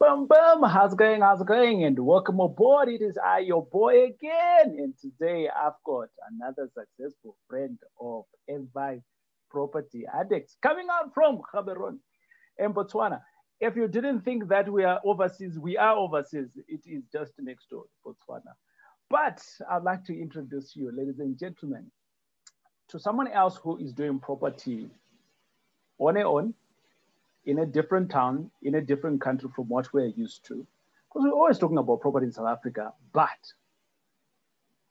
Boom, boom. How's it going? How's it going? And welcome aboard. It is I, your boy again. And today I've got another successful friend of Envy Property Addicts coming out from Gaborone in Botswana. If you didn't think that we are overseas, we are overseas. It is just next door to Botswana. But I'd like to introduce you, ladies and gentlemen, to someone else who is doing property on their own in a different town, in a different country from what we're used to. Because we're always talking about property in South Africa, but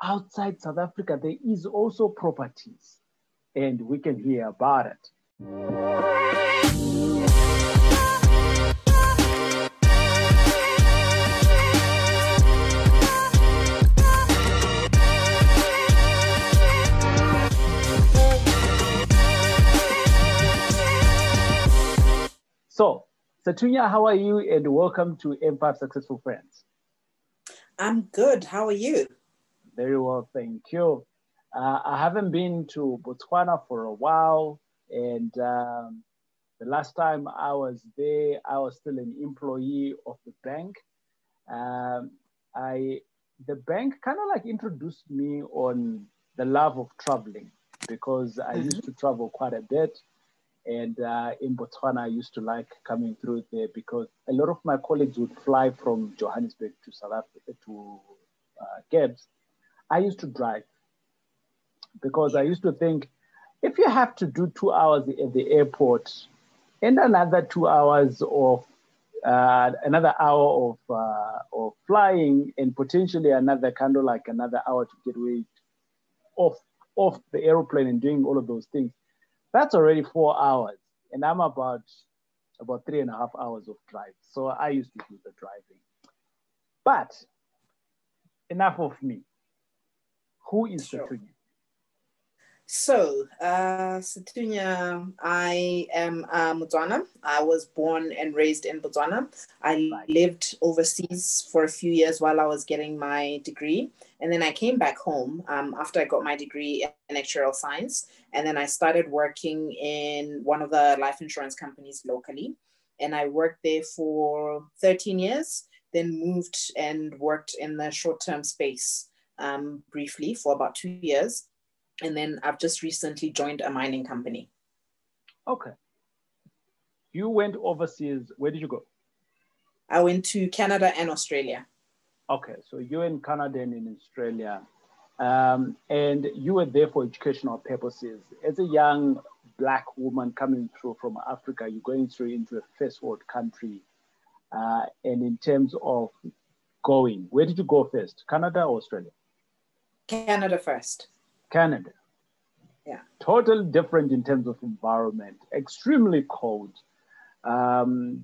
outside South Africa, there is also properties, and we can hear about it. So, Sethunya, how are you? And welcome to M5 Successful Friends. I'm good. How are you? Very well, thank you. Uh, I haven't been to Botswana for a while, and um, the last time I was there, I was still an employee of the bank. Um, I the bank kind of like introduced me on the love of traveling because I mm-hmm. used to travel quite a bit. And uh, in Botswana, I used to like coming through there because a lot of my colleagues would fly from Johannesburg to South Africa to uh, Gabs. I used to drive because I used to think if you have to do two hours at the airport and another two hours of uh, another hour of uh, of flying and potentially another kind of like another hour to get away off off the aeroplane and doing all of those things that's already four hours. And I'm about about three and a half hours of drive. So I used to do the driving. But enough of me. Who is sure. Sethunya? So, uh, Sethunya, I am uh, Botswana. I was born and raised in Botswana. I lived overseas for a few years while I was getting my degree. And then I came back home um, after I got my degree in actuarial science. And then I started working in one of the life insurance companies locally. And I worked there for 13 years, then moved and worked in the short term space um, briefly for about two years and then I've just recently joined a mining company. Okay. You went overseas. Where did you go? I went to Canada and Australia. Okay, so you're in Canada and in Australia, um, and you were there for educational purposes. As a young black woman coming through from Africa, you're going through into a first world country. Uh, and in terms of going, where did you go first, Canada or Australia? Canada first. Canada. Yeah. Totally different in terms of environment, extremely cold. Um,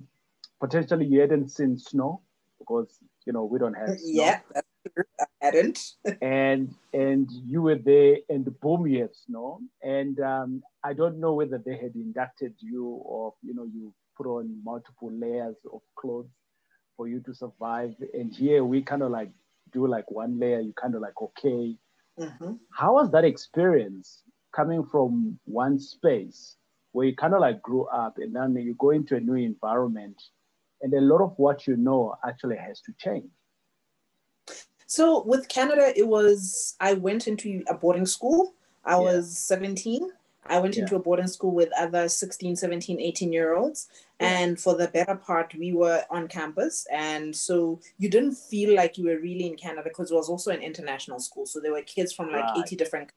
potentially you hadn't seen snow because you know we don't have snow. Yeah, that's true. I hadn't. and and you were there and boom you have snow. And um, I don't know whether they had inducted you or you know you put on multiple layers of clothes for you to survive. And here we kind of like do like one layer, you kind of like okay Mm-hmm. How was that experience coming from one space where you kind of like grew up and then you go into a new environment and a lot of what you know actually has to change? So with Canada, it was, I went into a boarding school. I yeah. was 17 I went yeah. into a boarding school with other 16, 17, 18 year olds. Yeah. And for the better part, we were on campus. And so you didn't feel like you were really in Canada because it was also an international school. So there were kids from like right. 80 different.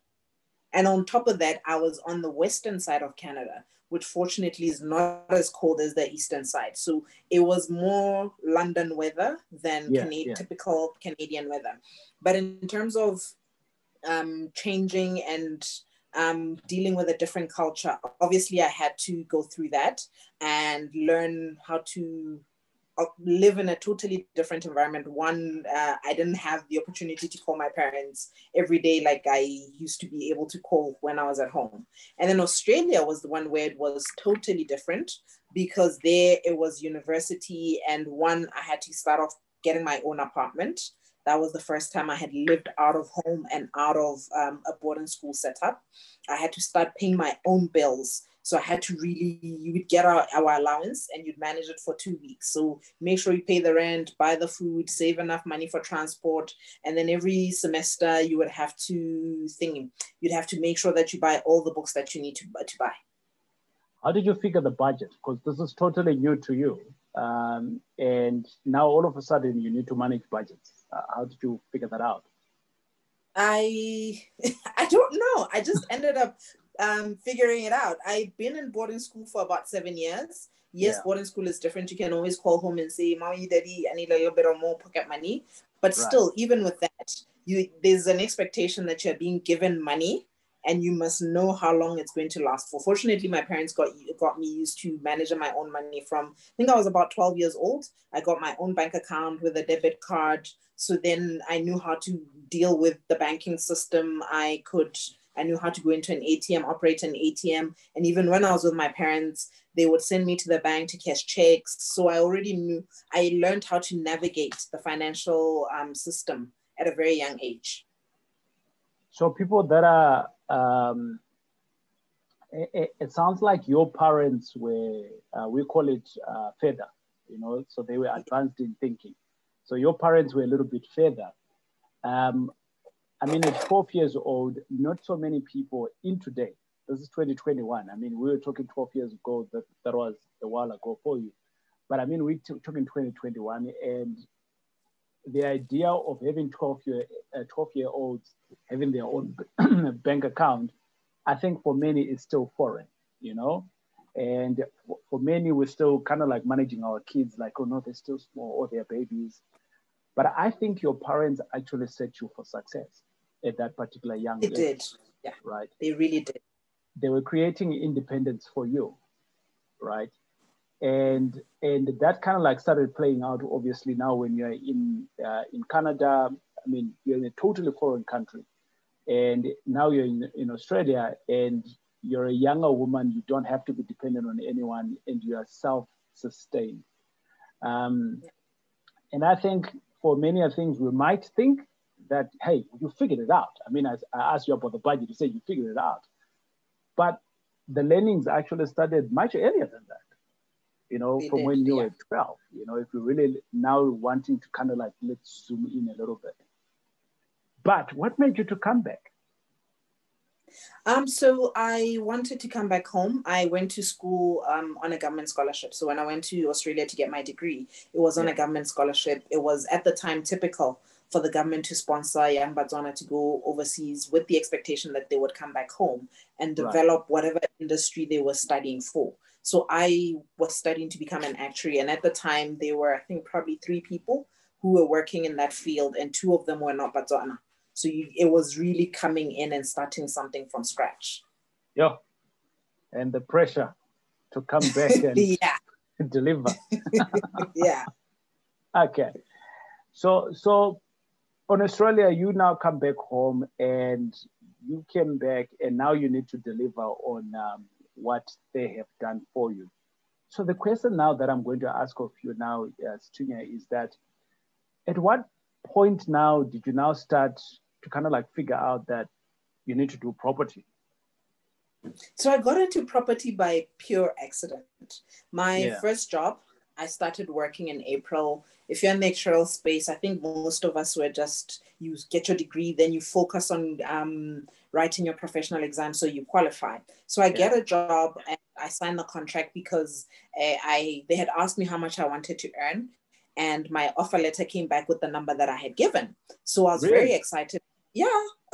And on top of that, I was on the western side of Canada, which fortunately is not as cold as the eastern side. So it was more London weather than yeah, Canadian, typical Canadian weather. But in terms of um, changing and um, dealing with a different culture, obviously I had to go through that and learn how to uh, live in a totally different environment. One, uh, I didn't have the opportunity to call my parents every day like I used to be able to call when I was at home. And then Australia was the one where it was totally different because there it was university, and one, I had to start off getting my own apartment that was the first time I had lived out of home and out of um, a boarding school setup. I had to start paying my own bills. So I had to really, you would get our, our allowance and you'd manage it for two weeks. So make sure you pay the rent, buy the food, save enough money for transport. And then every semester you would have to think, you'd have to make sure that you buy all the books that you need to, to buy. How did you figure the budget? Because this is totally new to you. Um, and now all of a sudden you need to manage budgets. Uh, how did you figure that out? I I don't know. I just ended up um, figuring it out. I've been in boarding school for about seven years. Yes, yeah. boarding school is different. You can always call home and say, "Mommy, Daddy, I need a little bit of more pocket money." But right. still, even with that, you there's an expectation that you're being given money and you must know how long it's going to last for. Fortunately, my parents got got me used to managing my own money from I think I was about 12 years old. I got my own bank account with a debit card. So then I knew how to deal with the banking system. I could I knew how to go into an ATM, operate an ATM. And even when I was with my parents, they would send me to the bank to cash checks. So I already knew, I learned how to navigate the financial um, system at a very young age. So people that are um, it, it, sounds like your parents were, uh, we call it uh, feather, you know, so they were advanced in thinking. So your parents were a little bit feather. Um, I mean, at 12 years old, not so many people in today, this is 2021. I mean, we were talking 12 years ago, that, that was a while ago for you. But I mean, we're talking 2021 and the idea of having 12 year, uh, 12 year olds having their own bank account, I think for many is still foreign, you know? And for many, we're still kind of like managing our kids, like, oh no, they're still small or they're babies. But I think your parents actually set you for success at that particular young they age. They did, yeah. Right. They really did. They were creating independence for you, right? And and that kind of like started playing out obviously now when you're in uh, in canada. I mean you're in a totally foreign country. And now you're in, in australia and you're a younger woman. You don't have to be dependent on anyone and you are self-sustained. Um, and i think for many of things we might think that hey you figured it out. I mean I, I asked you about the budget you said you figured it out. But the learnings actually started much earlier than that you know, from did, when you yeah. were 12, you know, if you really now wanting to kind of like, let's zoom in a little bit. But what made you to come back? Um, so I wanted to come back home. I went to school um, on a government scholarship. So when I went to Australia to get my degree, it was on yeah. a government scholarship. It was at the time typical for the government to sponsor young Batswana to go overseas with the expectation that they would come back home and develop right. whatever industry they were studying for. So I was studying to become an actuary. And at the time, there were, I think, probably three people who were working in that field, and two of them were not Batswana. So you, it was really coming in and starting something from scratch. Yeah. And the pressure to come back and yeah. deliver. yeah. Okay. So, so on Australia, you now come back home and you came back and now you need to deliver on um, what they have done for you. So the question now that I'm going to ask of you now, uh, Stunya, is that at what point now did you now start to kind of like figure out that you need to do property? So I got into property by pure accident. My yeah. first job, I started working in April. If you're in the actuarial space, I think most of us were just you get your degree, then you focus on um, writing your professional exam so you qualify. So I yeah. get a job and I sign the contract because uh, I they had asked me how much I wanted to earn, and my offer letter came back with the number that I had given. So I was really? very excited. Yeah,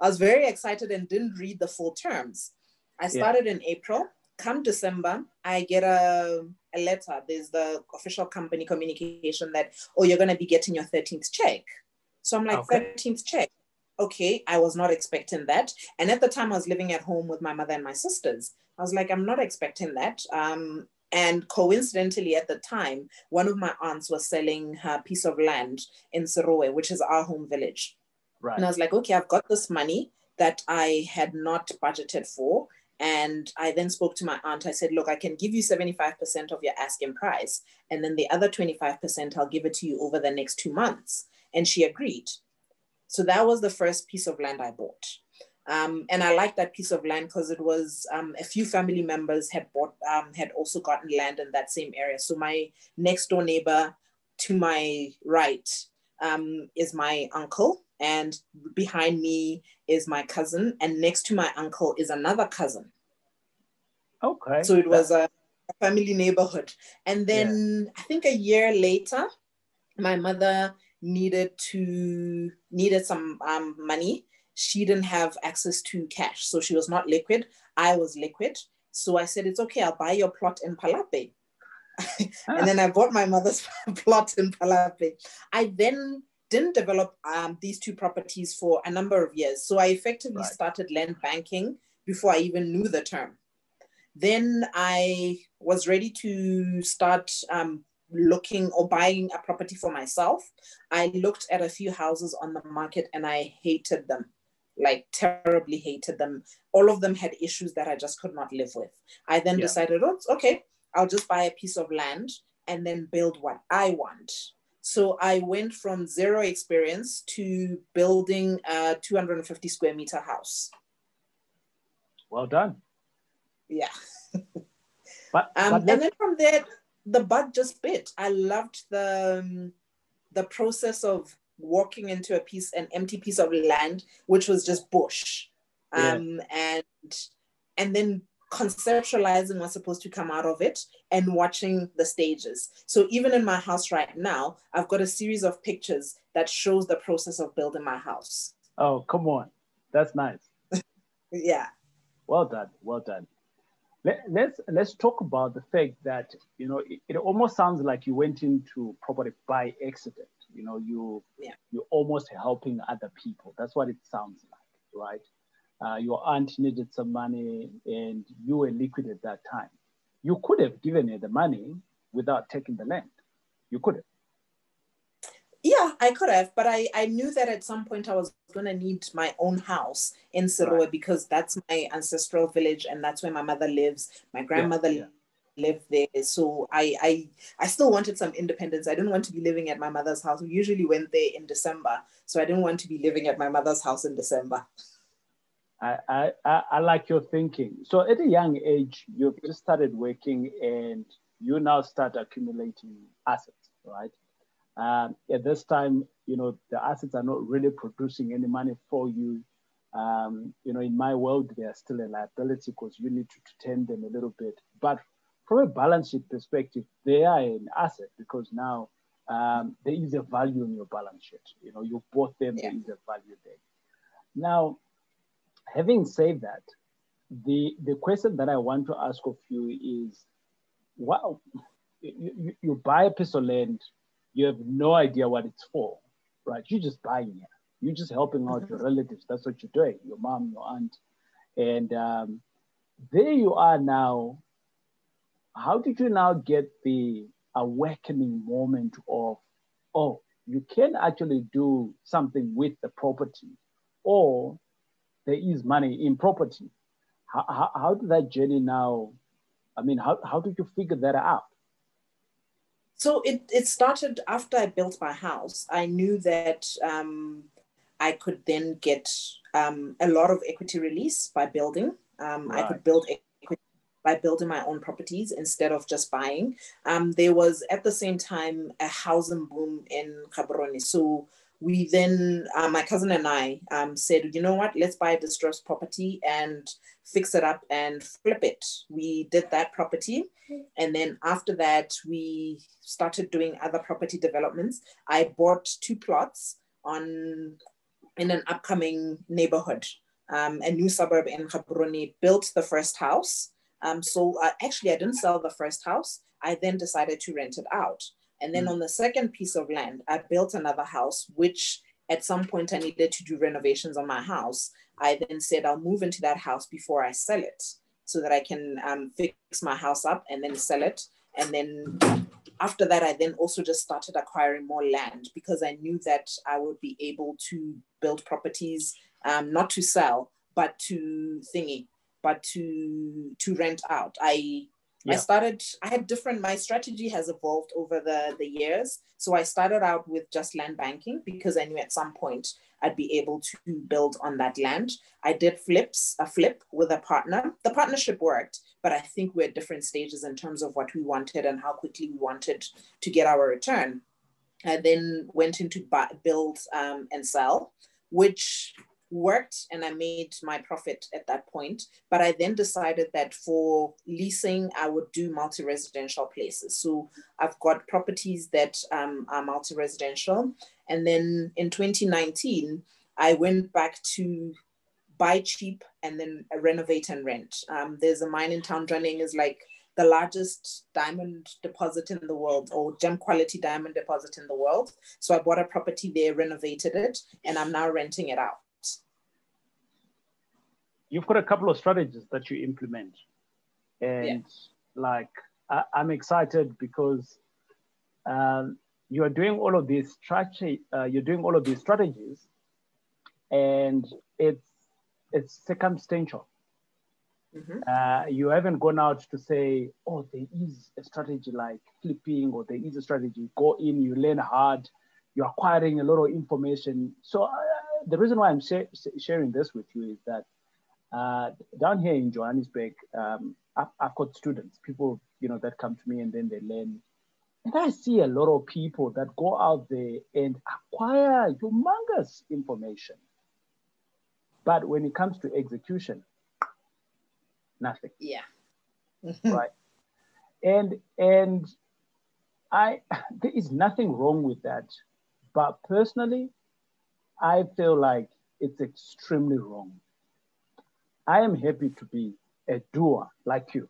I was very excited and didn't read the full terms. I started yeah. in April. Come December, I get a, a letter. There's the official company communication that, oh, you're going to be getting your 13th check. So I'm like, okay. 13th check okay, I was not expecting that. And at the time, I was living at home with my mother and my sisters. I was like, I'm not expecting that. Um, and coincidentally, at the time, one of my aunts was selling her piece of land in Serowe, which is our home village. Right. And I was like, okay, I've got this money that I had not budgeted for. And I then spoke to my aunt. I said, look, I can give you 75% of your asking price. And then the other 25%, I'll give it to you over the next two months. And she agreed. So that was the first piece of land I bought. Um, and I liked that piece of land because it was um, a few family members had bought, um, had also gotten land in that same area. So my next door neighbor to my right um, is my uncle, and behind me is my cousin, and next to my uncle is another cousin. Okay. So it was a, family neighborhood. And then yeah. I think a year later, my mother needed to needed some um, money. She didn't have access to cash, so she was not liquid. I was liquid, so I said, "It's okay. I'll buy your plot in Palapye." and then I bought my mother's plot in Palapye. I then didn't develop um, these two properties for a number of years. So I effectively right. started land banking before I even knew the term. Then I was ready to start um, looking or buying a property for myself. I looked at a few houses on the market and I hated them, like terribly hated them. All of them had issues that I just could not live with. I then yeah. decided, oh, okay, I'll just buy a piece of land and then build what I want. So I went from zero experience to building a 250 square meter house. Well done. Yeah. but, um, but and then from there, the bug just bit. I loved the um, the process of walking into a piece, an empty piece of land, which was just bush, um, yeah. and and then conceptualizing what's supposed to come out of it and watching the stages. So even in my house right now, I've got a series of pictures that shows the process of building my house. Oh, come on. That's nice. yeah. Well done. Well done. Let, let's let's talk about the fact that you know it, it, almost sounds like you went into property by accident. You know, you yeah. you're almost helping other people. That's what it sounds like, right? Uh, your aunt needed some money and you were liquid at that time. You could have given her the money without taking the land. You could have. Yeah, I could have, but I, I knew that at some point I was going to need my own house in Serowe right. because that's my ancestral village and that's where my mother lives. My grandmother yeah, yeah. lived there. So I, I I still wanted some independence. I didn't want to be living at my mother's house. We usually went there in December. So I didn't want to be living at my mother's house in December. I, I, I like your thinking. So at a young age, you've just started working and you now start accumulating assets, right? Um, at this time, you know, the assets are not really producing any money for you. Um, you know, in my world, they are still a liability because you need to, to tend them a little bit. But from a balance sheet perspective, they are an asset because now um, there is a value in your balance sheet. You know, you bought them, yeah. there is a value there. Now, having said that, the, the question that I want to ask of you is, wow, you, you, buy a piece of land, you have no idea what it's for, right? You're just buying it. You're just helping out your relatives. That's what you're doing, your mom, your aunt. And um, there you are now. How did you now get the awakening moment of, oh, you can actually do something with the property or there is money in property. How, how, how did that journey now, I mean, how, how did you figure that out? So it, it started after I built my house. I knew that um, I could then get um, a lot of equity release by building. Um, right. I could build equity by building my own properties instead of just buying. Um, there was at the same time a housing boom in Gaborone. So we then, uh, my cousin and I um, said, you know what, let's buy a distressed property and fix it up and flip it. We did that property. And then after that, we started doing other property developments. I bought two plots on in an upcoming neighborhood, um, a new suburb in Gaborone, built the first house. Um, so uh, actually, I didn't sell the first house. I then decided to rent it out. And then mm. on the second piece of land, I built another house, which at some point I needed to do renovations on my house. I then said, I'll move into that house before I sell it so that I can um, fix my house up and then sell it. And then after that, I then also just started acquiring more land because I knew that I would be able to build properties, um, not to sell, but to thingy, but to to rent out. I yeah. I started, I had different, my strategy has evolved over the, the years. So I started out with just land banking because I knew at some point I'd be able to build on that land. I did flips, a flip with a partner. The partnership worked, but I think we're at different stages in terms of what we wanted and how quickly we wanted to get our return. I then went into buy, build um, and sell, which worked and I made my profit at that point. But I then decided that for leasing, I would do multi residential places. So I've got properties that um, are multi residential. And then in 2019, I went back to buy cheap and then renovate and rent. Um, there's a mine in town running is like the largest diamond deposit in the world or gem quality diamond deposit in the world. So I bought a property there, renovated it, and I'm now renting it out you've got a couple of strategies that you implement. And yeah. like, I, am excited because um, you are doing all of these strategy, uh, you're doing all of these strategies and it's, it's circumstantial. Mm-hmm. Uh, you haven't gone out to say, oh, there is a strategy like flipping, or there is a strategy. Go in, you learn hard, you're acquiring a lot of information. So, uh, the reason why I'm sh- sharing this with you is that uh, down here in Johannesburg, um, I've, I've, got students, people, you know, that come to me and then they learn. And I see a lot of people that go out there and acquire humongous information. But when it comes to execution, nothing. Yeah. right. And and I there is nothing wrong with that. But personally, I feel like it's extremely wrong I am happy to be a doer like you.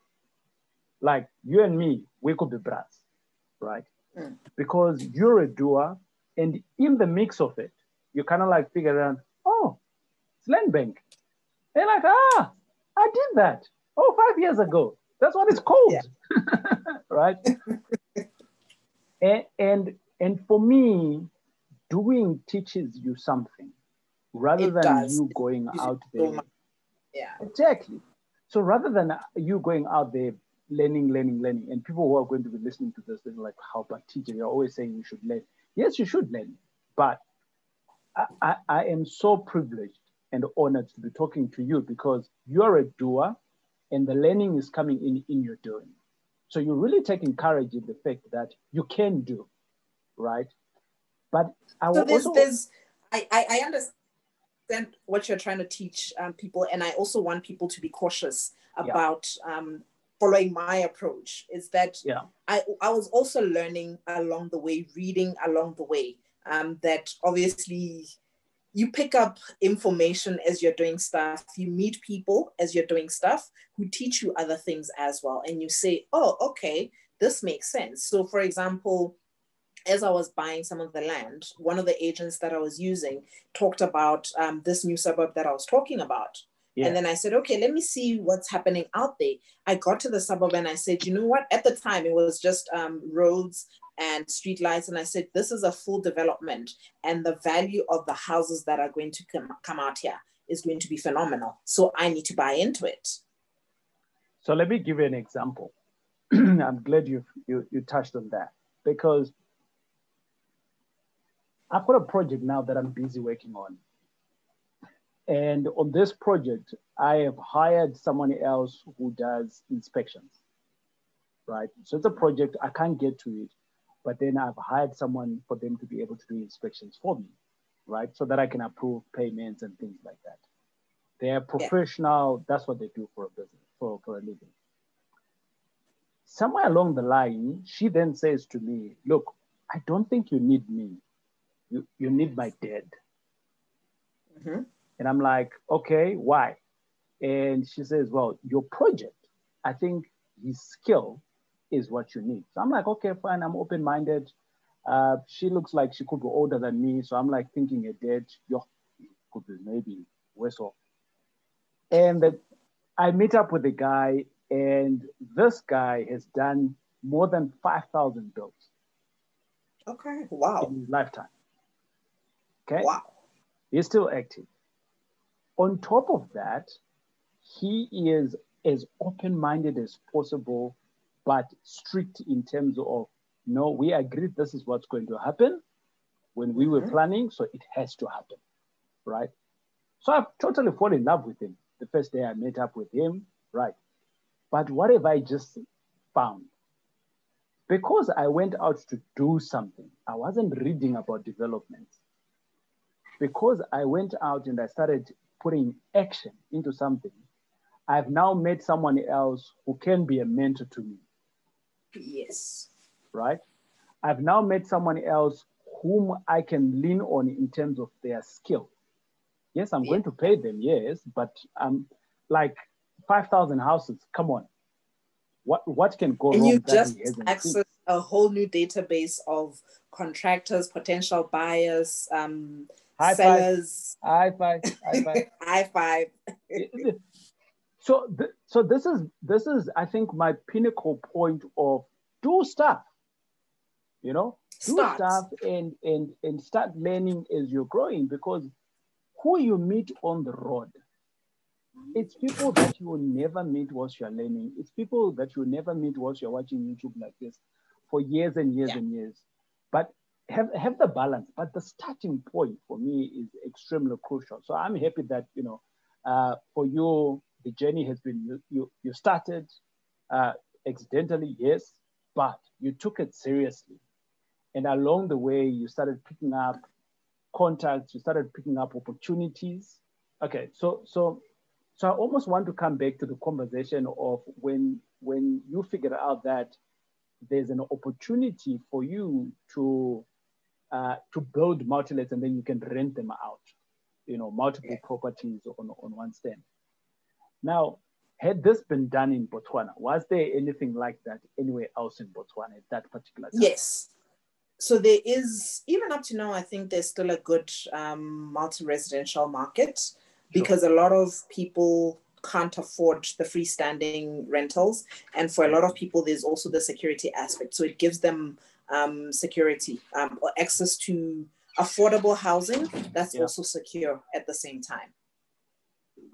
Like you and me, we could be brats, right? Mm. Because you're a doer, and in the mix of it, you kind of like figure out, oh, it's land bank. They're like, ah, I did that. Oh, five years ago. That's what it's called. Yeah. right? and, and and for me, doing teaches you something rather it than does. you going out there yeah. Exactly. So rather than you going out there learning, learning, learning, and people who are going to be listening to this, they're like, how about teacher? You're always saying you should learn. Yes, you should learn. But I, I, I am so privileged and honored to be talking to you because you're a doer and the learning is coming in in your doing. So you're really taking courage in the fact that you can do, right? But I so there's, also... there's I, I understand understand what you're trying to teach um, people, and I also want people to be cautious about yeah. um, following my approach. Is that yeah. I I was also learning along the way, reading along the way. Um, that obviously you pick up information as you're doing stuff. You meet people as you're doing stuff who teach you other things as well, and you say, "Oh, okay, this makes sense." So, for example as I was buying some of the land, one of the agents that I was using talked about um, this new suburb that I was talking about. Yeah. And then I said, okay, let me see what's happening out there. I got to the suburb and I said, you know what? At the time, it was just um, roads and street lights. And I said, this is a full development. And the value of the houses that are going to come, come out here is going to be phenomenal. So I need to buy into it. So let me give you an example. I'm glad you, you, you touched on that because I've got a project now that I'm busy working on. And on this project, I have hired someone else who does inspections, right? So it's a project, I can't get to it, but then I've hired someone for them to be able to do inspections for me, right? So that I can approve payments and things like that. They're professional, yeah. that's what they do for a business, for, for a living. Somewhere along the line, she then says to me, look, I don't think you need me you, you need my dad. Mm-hmm. And I'm like, okay, why? And she says, well, your project, I think his skill is what you need. So I'm like, okay, fine, I'm open minded. Uh, she looks like she could be older than me. So I'm like thinking a dad, yo, could be maybe worse off. And the, I meet up with the guy, and this guy has done more than 5,000 builds. Okay, wow. In his lifetime. Okay. Wow. He's still active. On top of that, he is as open minded as possible but strict in terms of no, we agreed this is what's going to happen when we were mm-hmm. planning, so it has to happen, right? So I've totally fallen in love with him the first day I met up with him, right? But what have I just found? Because I went out to do something, I wasn't reading about development. Because I went out and I started putting action into something, I've now met someone else who can be a mentor to me. Yes. Right? I've now met someone else whom I can lean on in terms of their skill. Yes, I'm yeah. going to pay them, yes, but I'm like 5,000 houses, come on. What, what can go and wrong? you just access seen? a whole new database of contractors, potential buyers, um, high. Five. High five. High five. high five. so, th- so this is this is I think my pinnacle point of do stuff. You know, do start. stuff and and and start learning as you're growing because who you meet on the road it's people that you will never meet whilst you're learning it's people that you'll never meet whilst you're watching youtube like this for years and years yeah. and years but have, have the balance but the starting point for me is extremely crucial so i'm happy that you know uh, for you the journey has been you you, started uh, accidentally yes but you took it seriously and along the way, you started picking up contacts, you started picking up opportunities. Okay, so so so I almost want to come back to the conversation of when when you figure out that there's an opportunity for you to uh, to build multi-lets and then you can rent them out, you know, multiple properties on, on one stand. Now, had this been done in Botswana, was there anything like that anywhere else in Botswana at that particular time? Yes, so there is even up to now i think there's still a good um, multi-residential market because sure. a lot of people can't afford the freestanding rentals and for a lot of people there's also the security aspect so it gives them um, security um, or access to affordable housing that's yeah. also secure at the same time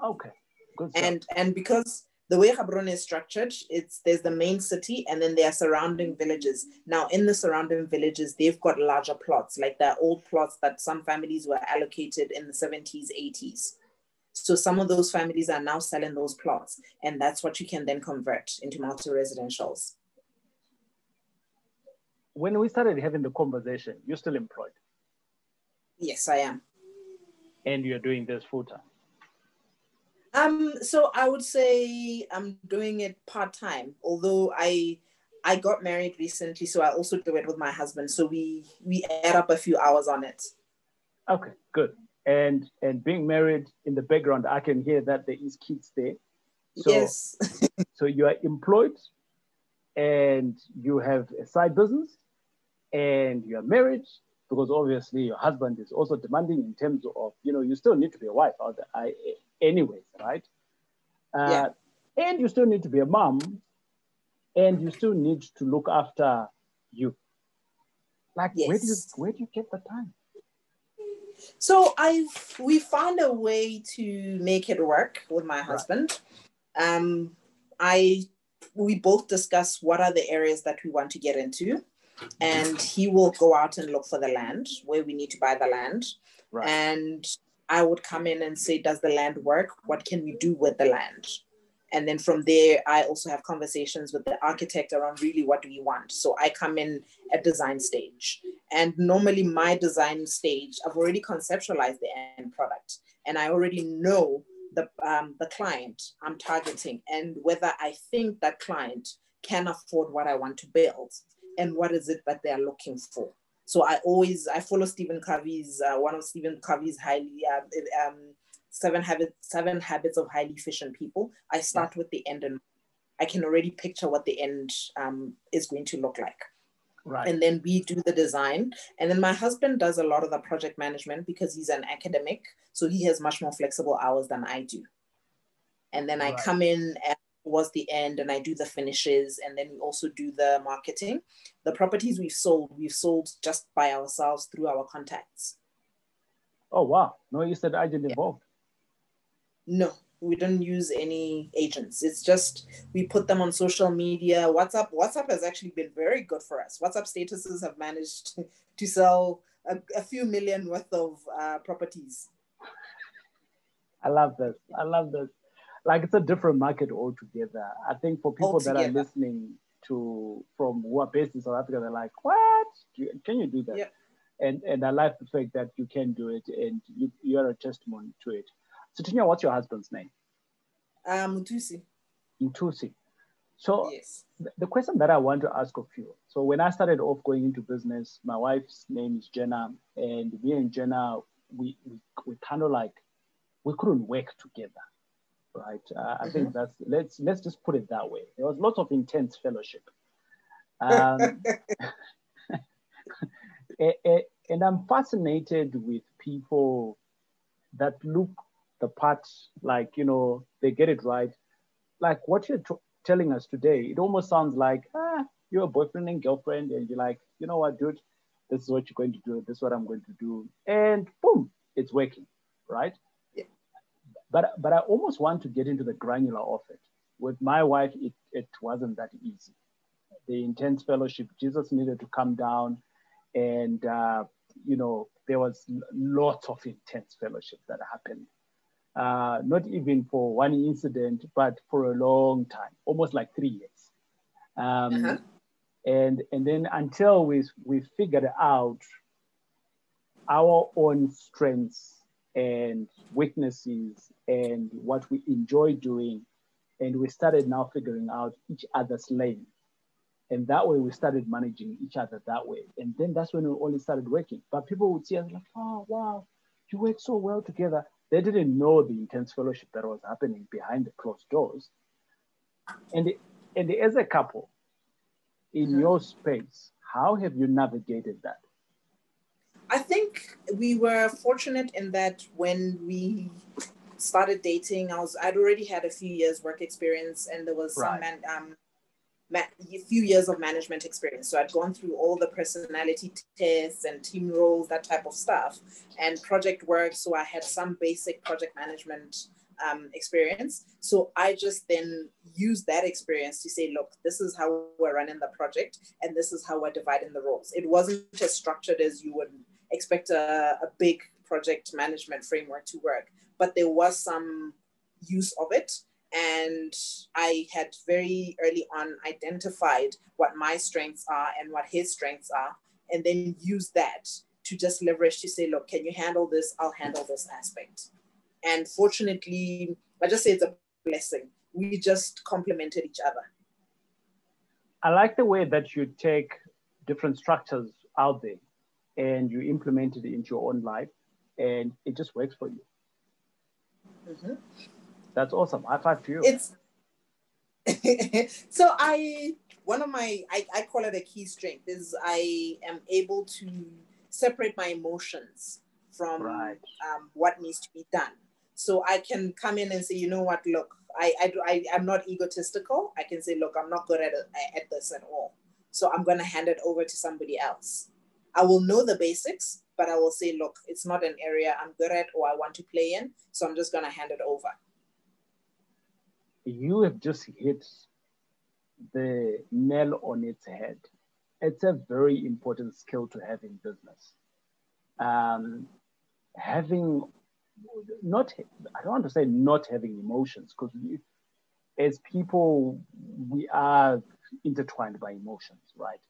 okay good and and because the way Gaborone is structured, it's there's the main city and then there are surrounding villages. Now, in the surrounding villages, they've got larger plots, like the old plots that some families were allocated in the 70s, 80s. So some of those families are now selling those plots, and that's what you can then convert into multi-residentials. When we started having the conversation, you're still employed. Yes, I am. And you're doing this full time. Um, so I would say I'm doing it part time, although I I got married recently, so I also do it with my husband. So we we add up a few hours on it. Okay, good. And and being married in the background, I can hear that there is kids there. So, yes. so you are employed, and you have a side business, and you are married because obviously your husband is also demanding in terms of you know you still need to be a wife out there. I, anyways, right? Uh, yeah. And you still need to be a mom, and you still need to look after you. Like, yes. where do you where do you get the time? So I we found a way to make it work with my husband. Right. Um, I we both discuss what are the areas that we want to get into, and he will go out and look for the land where we need to buy the land. Right. And I would come in and say, does the land work? What can we do with the land? And then from there, I also have conversations with the architect around really what do we want. So I come in at design stage. And normally, my design stage, I've already conceptualized the end product and I already know the, um, the client I'm targeting and whether I think that client can afford what I want to build and what is it that they're looking for. So I always I follow Stephen Covey's uh, one of Stephen Covey's highly uh, um, seven habits seven habits of highly efficient people. I start yeah. with the end and I can already picture what the end um, is going to look like. Right. And then we do the design. And then my husband does a lot of the project management because he's an academic. So he has much more flexible hours than I do. And then right. I come in and towards the end and I do the finishes and then we also do the marketing. The properties we've sold, we've sold just by ourselves through our contacts. Oh wow. No, you said agent yeah. involved. No, We don't use any agents. It's just we put them on social media. WhatsApp WhatsApp has actually been very good for us. WhatsApp statuses have managed to sell a, a few million worth of uh, properties. I love this. I love this. Like it's a different market altogether. I think for people altogether. that are listening to from who are based in South Africa, they're like, "What? Can you do that?" Yeah. And and I like the fact that you can do it, and you you are a testimony to it. So, Tinya, what's your husband's name? Um, Mutusi. Mutusi. So yes. the question that I want to ask of you. So when I started off going into business, my wife's name is Jenna, and me and Jenna, we we, we kind of like we couldn't work together, right? Uh, mm-hmm. I think mm-hmm. that's let's let's just put it that way. There was lots of intense fellowship, um, and I'm fascinated with people that look the part, like you know, they get it right. Like what you're t- telling us today, it almost sounds like ah, you're a boyfriend and girlfriend, and you're like, you know what, dude, this is what you're going to do. This is what I'm going to do, and boom, it's working, right? But but I almost want to get into the granular of it. With my wife, it, it wasn't that easy. The intense fellowship, Jesus needed to come down, and uh, you know there was lots of intense fellowship that happened. Uh, not even for one incident, but for a long time, almost like three years. Um, uh-huh. And and then until we we figured out our own strengths and weaknesses and what we enjoy doing. And we started now figuring out each other's lane. And that way we started managing each other that way. And then that's when we only started working. But people would see us like, oh, wow, you work so well together. They didn't know the intense fellowship that was happening behind the closed doors. And, and as a couple, in mm-hmm. your space, how have you navigated that? I think we were fortunate in that when we started dating, I was I'd already had a few years work experience, and there was right. some man, um, a few years of management experience. So I'd gone through all the personality tests and team roles, that type of stuff, and project work. So I had some basic project management um, experience. So I just then used that experience to say, look, this is how we're running the project, and this is how we're dividing the roles. It wasn't as structured as you would expect a, a big project management framework to work, but there was some use of it. And I had very early on identified what my strengths are and what his strengths are, and then use that to just leverage to say, look, can you handle this? I'll handle this aspect. And fortunately, I just say it's a blessing. We just complemented each other. I like the way that you take different structures out there and you implement it into your own life and it just works for you. Mm-hmm. That's awesome. High five to you. It's so I one of my I, I call it a key strength is I am able to separate my emotions from right. um, what needs to be done. So I can come in and say, you know what, look, I, I, I, I'm not egotistical. I can say, look, I'm not good at, at this at all. So I'm going to hand it over to somebody else. I will know the basics, but I will say, look, it's not an area I'm good at or I want to play in. So I'm just going to hand it over. You have just hit the nail on its head. It's a very important skill to have in business. Um, having not, I don't want to say not having emotions because as people, we are intertwined by emotions, right?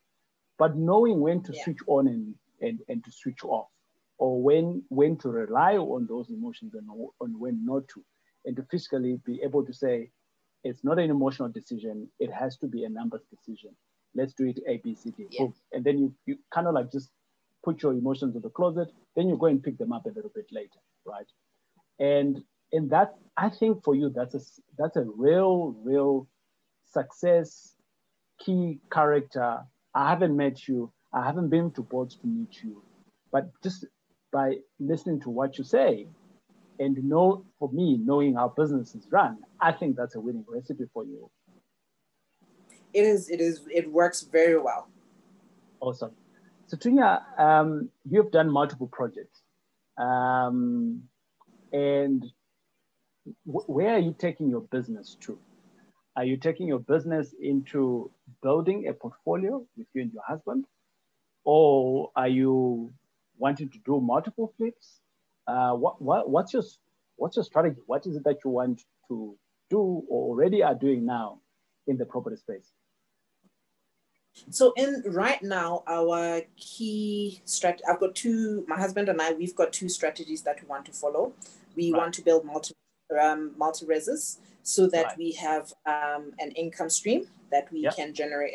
But knowing when to yeah. switch on and, and, and to switch off or when when to rely on those emotions and on when not to and to physically be able to say it's not an emotional decision it has to be a numbers decision let's do it a b c d yeah. and then you, you kind of like just put your emotions in the closet then you go and pick them up a little bit later right and and that i think for you that's a that's a real real success key character I haven't met you. I haven't been to boards to meet you, but just by listening to what you say and know for me, knowing how business is run, I think that's a winning recipe for you. It is, it is, it works very well. Awesome. So Tunya, um, you've done multiple projects. Um, and where are you taking your business to? Are you taking your business into building a portfolio with you and your husband? Or are you wanting to do multiple flips? Uh, what, what, what's, your, what's your strategy? What is it that you want to do or already are doing now in the property space? So in right now, our key strat I've got two, my husband and I, we've got two strategies that we want to follow. We right. want to build multi um, multi-reses so that right. we have um, an income stream that we yep. can generate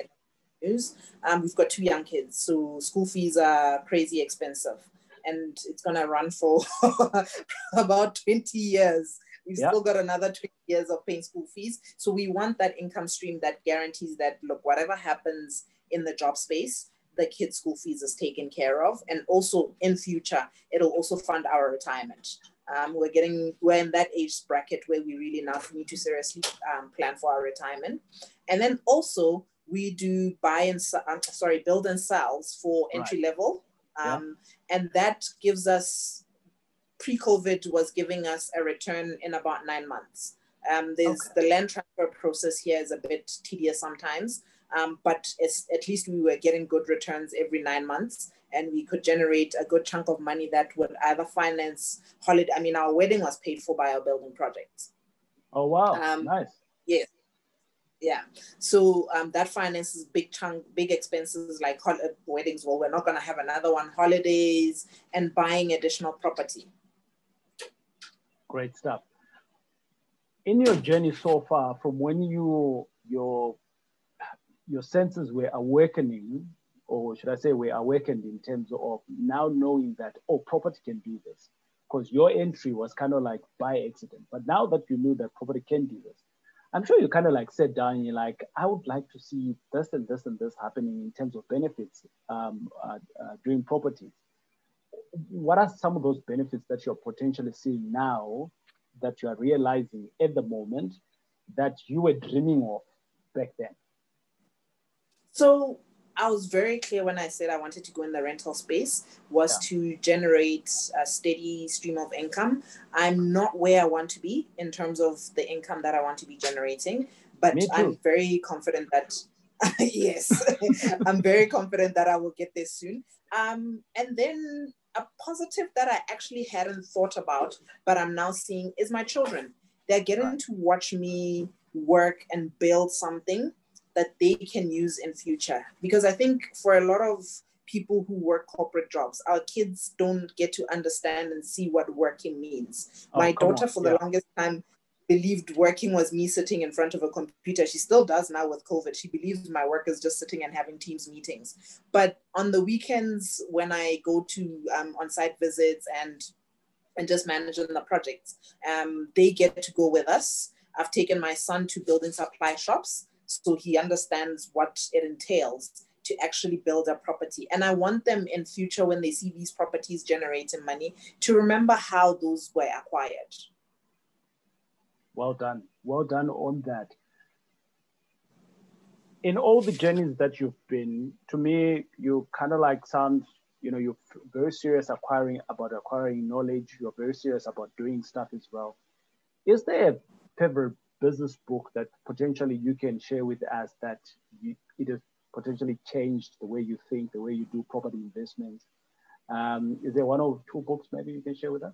news. Um, we've got two young kids, so school fees are crazy expensive, and it's gonna run for about 20 years. We've yep. still got another 20 years of paying school fees. So we want that income stream that guarantees that look, whatever happens in the job space, the kids' school fees is taken care of. And also in future, it'll also fund our retirement. Um, we're getting, we're in that age bracket where we really now need to seriously um, plan for our retirement. And then also we do buy and, um, sorry, build and sells for entry right. level. Um, yeah. And that gives us, pre-COVID was giving us a return in about nine months. Um, there's okay. the land transfer process here is a bit tedious sometimes, um, but at least we were getting good returns every nine months and we could generate a good chunk of money that would either finance holiday. I mean, our wedding was paid for by our building projects. Oh, wow. Um, nice. Yes. Yeah. So um, that finances big chunk, big expenses like weddings. Well, we're not going to have another one, holidays and buying additional property. Great stuff. In your journey so far, from when you your your senses were awakening, or should I say, were awakened in terms of now knowing that, oh, property can do this. Because your entry was kind of like by accident. But now that you knew that property can do this, I'm sure you kind of like sat down and you're like, I would like to see this and this and this happening in terms of benefits um, uh, uh, doing properties. What are some of those benefits that you're potentially seeing now that you are realizing at the moment that you were dreaming of back then? So I was very clear when I said I wanted to go in the rental space was yeah. to generate a steady stream of income. I'm not where I want to be in terms of the income that I want to be generating, but I'm very confident that yes, I'm very confident that I will get there soon. Um, and then a positive that I actually hadn't thought about, but I'm now seeing is my children. They're getting to watch me work and build something that they can use in future. Because i think for a lot of people who work corporate jobs our kids don't get to understand and see what working means. Oh, my daughter on. for yeah. the longest time believed working was me sitting in front of a computer. She still does now with covid. She believes my work is just sitting and having teams meetings. But on the weekends when i go to um, on-site visits and and just managing the projects um, they get to go with us. I've taken my son to building supply shops so he understands what it entails to actually build a property. And I want them in future when they see these properties generating money to remember how those were acquired. Well done. Well done on that. In all the journeys that you've been, to me, you kind of like sound, you know, you're very serious acquiring about acquiring knowledge. You're very serious about doing stuff as well. Is there a favorite business book that potentially you can share with us that you, it has potentially changed the way you think, the way you do property investments? Um, is there one or two books maybe you can share with us?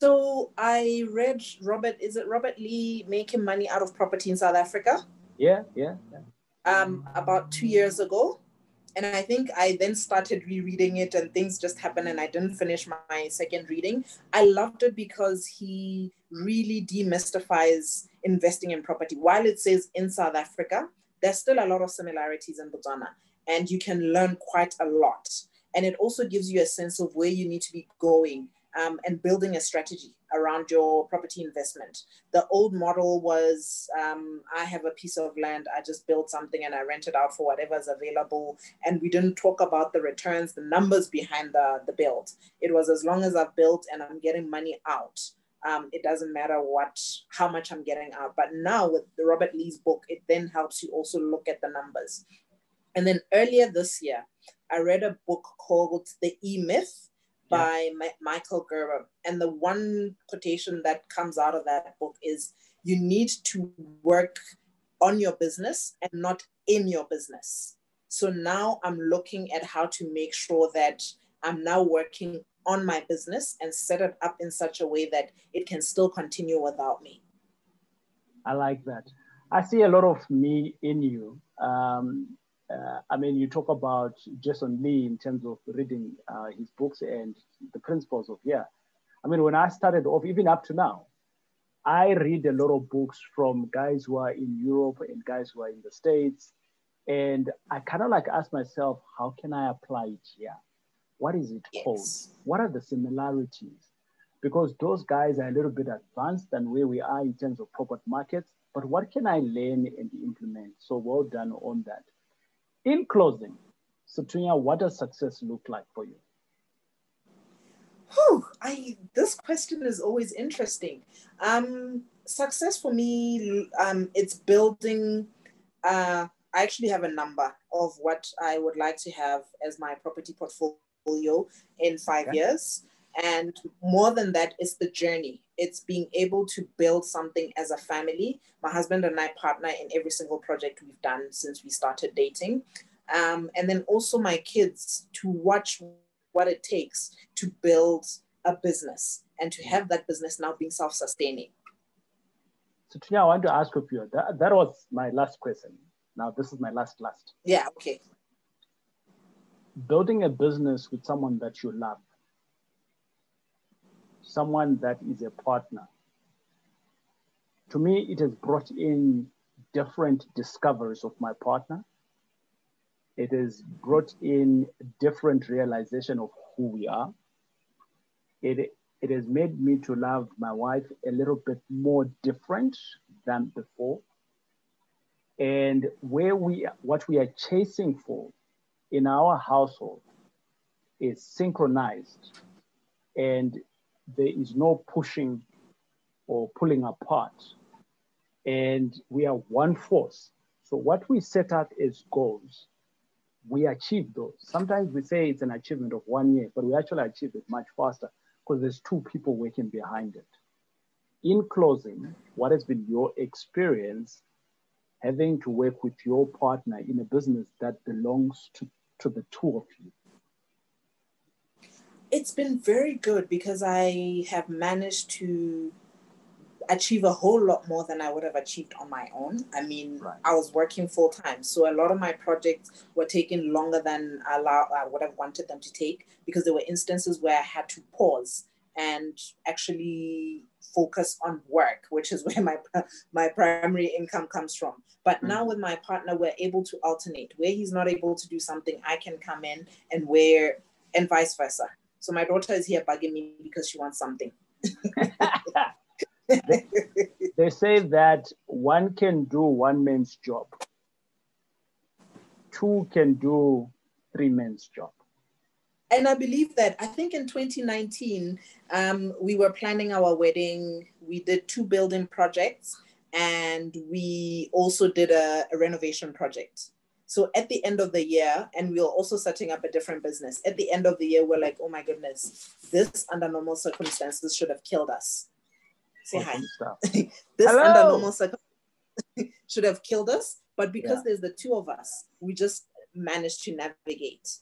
So I read Robert, is it Robert Lee making money out of property in South Africa? Yeah, yeah. yeah. Um, about two years ago. And I think I then started rereading it and things just happened and I didn't finish my second reading. I loved it because he really demystifies investing in property. While it says in South Africa, there's still a lot of similarities in Botswana and you can learn quite a lot. And it also gives you a sense of where you need to be going um, and building a strategy around your property investment. The old model was um, I have a piece of land, I just build something and I rent it out for whatever's available. And we didn't talk about the returns, the numbers behind the, the build. It was as long as I've built and I'm getting money out. Um, it doesn't matter what how much I'm getting out. But now with the Robert Lee's book, it then helps you also look at the numbers. And then earlier this year, I read a book called The E Myth by yeah. Michael Gerber. And the one quotation that comes out of that book is you need to work on your business and not in your business. So now I'm looking at how to make sure that I'm now working on my business and set it up in such a way that it can still continue without me. I like that. I see a lot of me in you. Um, uh, I mean, you talk about Jason Lee in terms of reading uh, his books and the principles of yeah. I mean, when I started off, even up to now, I read a lot of books from guys who are in Europe and guys who are in the States. And I kind of like ask myself, how can I apply it here? What is it yes. called? What are the similarities? Because those guys are a little bit advanced than where we are in terms of property markets. But what can I learn and implement? So well done on that. In closing, Sethunya, what does success look like for you? Whew, I this question is always interesting. Um, success for me, um, it's building. Uh, I actually have a number of what I would like to have as my property portfolio in five okay. years. And more than that, it's the journey. It's being able to build something as a family. My husband and I partner in every single project we've done since we started dating. Um, and then also my kids to watch what it takes to build a business and to have that business now being self-sustaining. So Tina, I want to ask of you, that, that was my last question. Now this is my last last. Yeah, okay. Building a business with someone that you love, someone that is a partner. To me, it has brought in different discoveries of my partner it has brought in different realization of who we are. It, it has made me to love my wife a little bit more different than before. And where we, what we are chasing for in our household is synchronized and there is no pushing or pulling apart. And we are one force. So what we set out as goals we achieve those. Sometimes we say it's an achievement of one year, but we actually achieve it much faster because there's two people working behind it. In closing, what has been your experience having to work with your partner in a business that belongs to, to the two of you? It's been very good because I have managed to achieve a whole lot more than I would have achieved on my own. I mean, right. I was working full time, so a lot of my projects were taking longer than allow, I would have wanted them to take because there were instances where I had to pause and actually focus on work, which is where my my primary income comes from. But mm-hmm. now with my partner, we're able to alternate. Where he's not able to do something, I can come in, and where and vice versa. So my daughter is here bugging me because she wants something. they, they say that one can do one man's job, two can do three men's job. And I believe that I think in 2019, um, we were planning our wedding. We did two building projects and we also did a, a renovation project. So at the end of the year, and we were also setting up a different business. At the end of the year, we're like, oh my goodness, this under normal circumstances should have killed us. Say hi. this Hello. under normal circumstances should have killed us, but because yeah. there's the two of us, we just managed to navigate.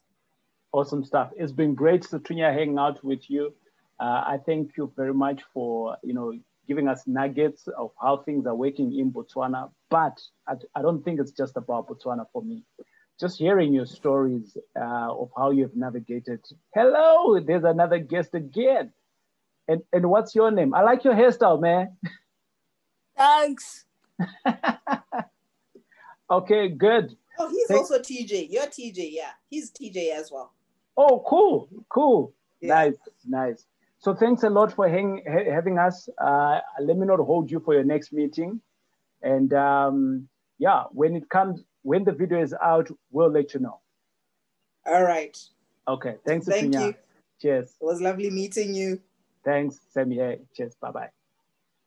Awesome stuff. It's been great, Sethunya, hanging out with you. Uh, I thank you very much for you know giving us nuggets of how things are working in Botswana. But I, I don't think it's just about Botswana for me. Just hearing your stories uh, of how you've navigated. Hello, there's another guest again. And and what's your name? I like your hairstyle, man. Thanks. okay, good. Oh, he's Thanks. also TJ. You're TJ, yeah. He's TJ as well. Oh, cool, cool. Yeah. Nice, nice. So thanks a lot for hang, ha- having us. Uh, let me not hold you for your next meeting. And um, yeah, when it comes, when the video is out, we'll let you know. All right. Okay. Thanks. Thank you. Cheers. It was lovely meeting you. Thanks, Sammy. Cheers. Bye-bye.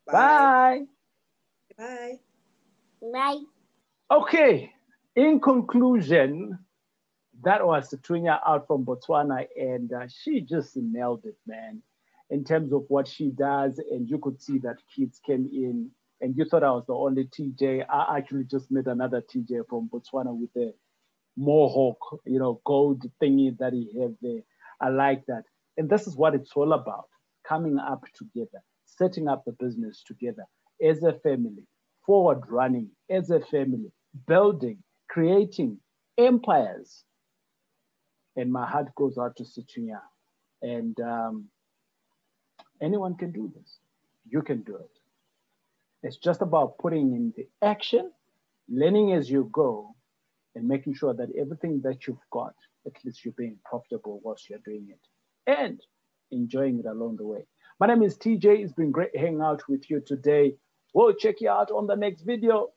Bye. Bye. Bye. Okay. In conclusion, that was Tunya out from Botswana, and uh, she just nailed it, man, in terms of what she does. And you could see that kids came in, and you thought I was the only TJ. I actually just met another TJ from Botswana with a mohawk, you know, gold thingy that he had there. I like that. And this is what it's all about coming up together, setting up the business together as a family, forward running as a family, building, creating empires. And my heart goes out to Sethunya. And um, anyone can do this. You can do it. It's just about putting in the action, learning as you go, and making sure that everything that you've got, at least you're being profitable whilst you're doing it and enjoying it along the way. My name is TJ. It's been great hanging out with you today. We'll check you out on the next video.